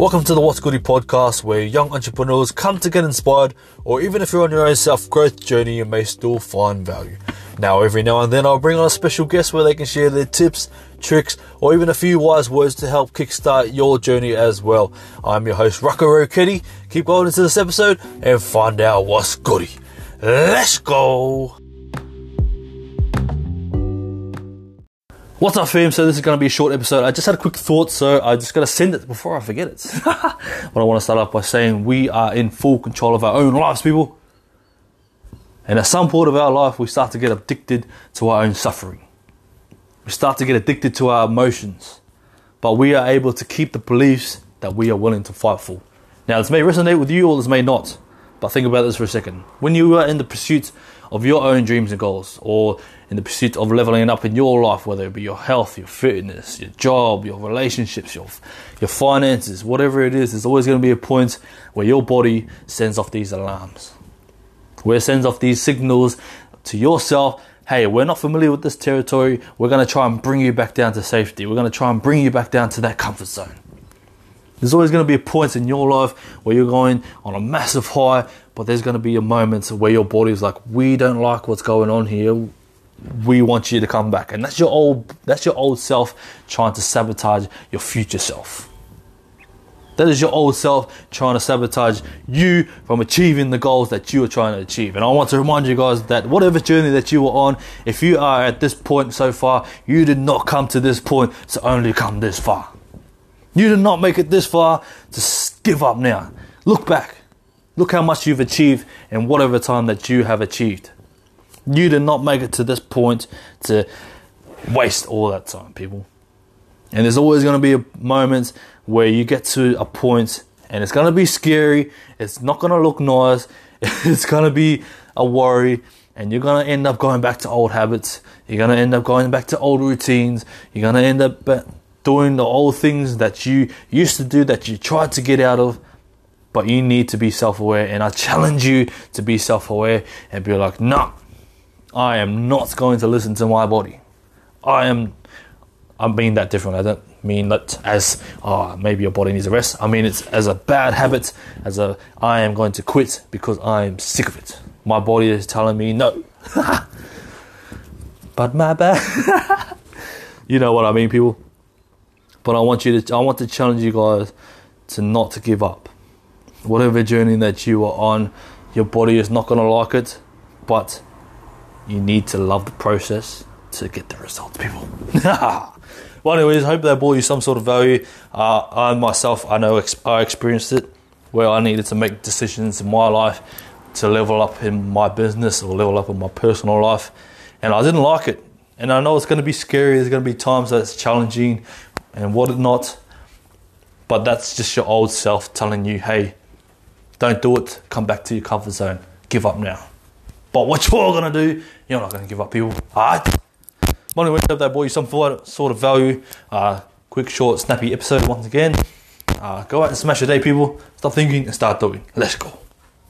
Welcome to the What's Goody podcast, where young entrepreneurs come to get inspired, or even if you're on your own self growth journey, you may still find value. Now, every now and then, I'll bring on a special guest where they can share their tips, tricks, or even a few wise words to help kickstart your journey as well. I'm your host, Rucker Ketty. Keep going into this episode and find out what's goody. Let's go! What's up, fam? So this is going to be a short episode. I just had a quick thought, so I just got to send it before I forget it. but I want to start off by saying we are in full control of our own lives, people. And at some point of our life, we start to get addicted to our own suffering. We start to get addicted to our emotions. But we are able to keep the beliefs that we are willing to fight for. Now, this may resonate with you or this may not. But think about this for a second. When you are in the pursuit of your own dreams and goals, or in the pursuit of leveling up in your life, whether it be your health, your fitness, your job, your relationships, your your finances, whatever it is, there's always going to be a point where your body sends off these alarms, where it sends off these signals to yourself. Hey, we're not familiar with this territory. We're going to try and bring you back down to safety. We're going to try and bring you back down to that comfort zone. There's always going to be a point in your life where you're going on a massive high, but there's going to be a moment where your body's like, we don't like what's going on here. We want you to come back, and that's your old that's your old self trying to sabotage your future self. That is your old self trying to sabotage you from achieving the goals that you are trying to achieve. And I want to remind you guys that whatever journey that you are on, if you are at this point so far, you did not come to this point to only come this far. You did not make it this far to give up now. Look back. Look how much you've achieved in whatever time that you have achieved. You did not make it to this point to waste all that time, people. And there's always going to be a moment where you get to a point and it's going to be scary. It's not going to look nice. It's going to be a worry. And you're going to end up going back to old habits. You're going to end up going back to old routines. You're going to end up doing the old things that you used to do that you tried to get out of, but you need to be self aware. And I challenge you to be self aware and be like, no, I am not going to listen to my body. I am, I mean that different. I don't mean that as, oh, maybe your body needs a rest. I mean it's as a bad habit, as a, I am going to quit because I am sick of it. My body is telling me no. but my bad. you know what I mean, people. But I want you to, I want to challenge you guys to not to give up. Whatever journey that you are on, your body is not to like it, but you need to love the process to get the results, people. well, anyways, hope that brought you some sort of value. Uh, I myself, I know I experienced it where I needed to make decisions in my life to level up in my business or level up in my personal life, and I didn't like it. And I know it's going to be scary. There's going to be times that it's challenging, and whatnot. But that's just your old self telling you, hey, don't do it. Come back to your comfort zone. Give up now. But what you're all gonna do, you're not gonna give up, people. Alright. Anyway, hope that brought you some for sort of value. Uh, quick, short, snappy episode once again. Uh, go out and smash your day, people. Stop thinking and start doing. Let's go.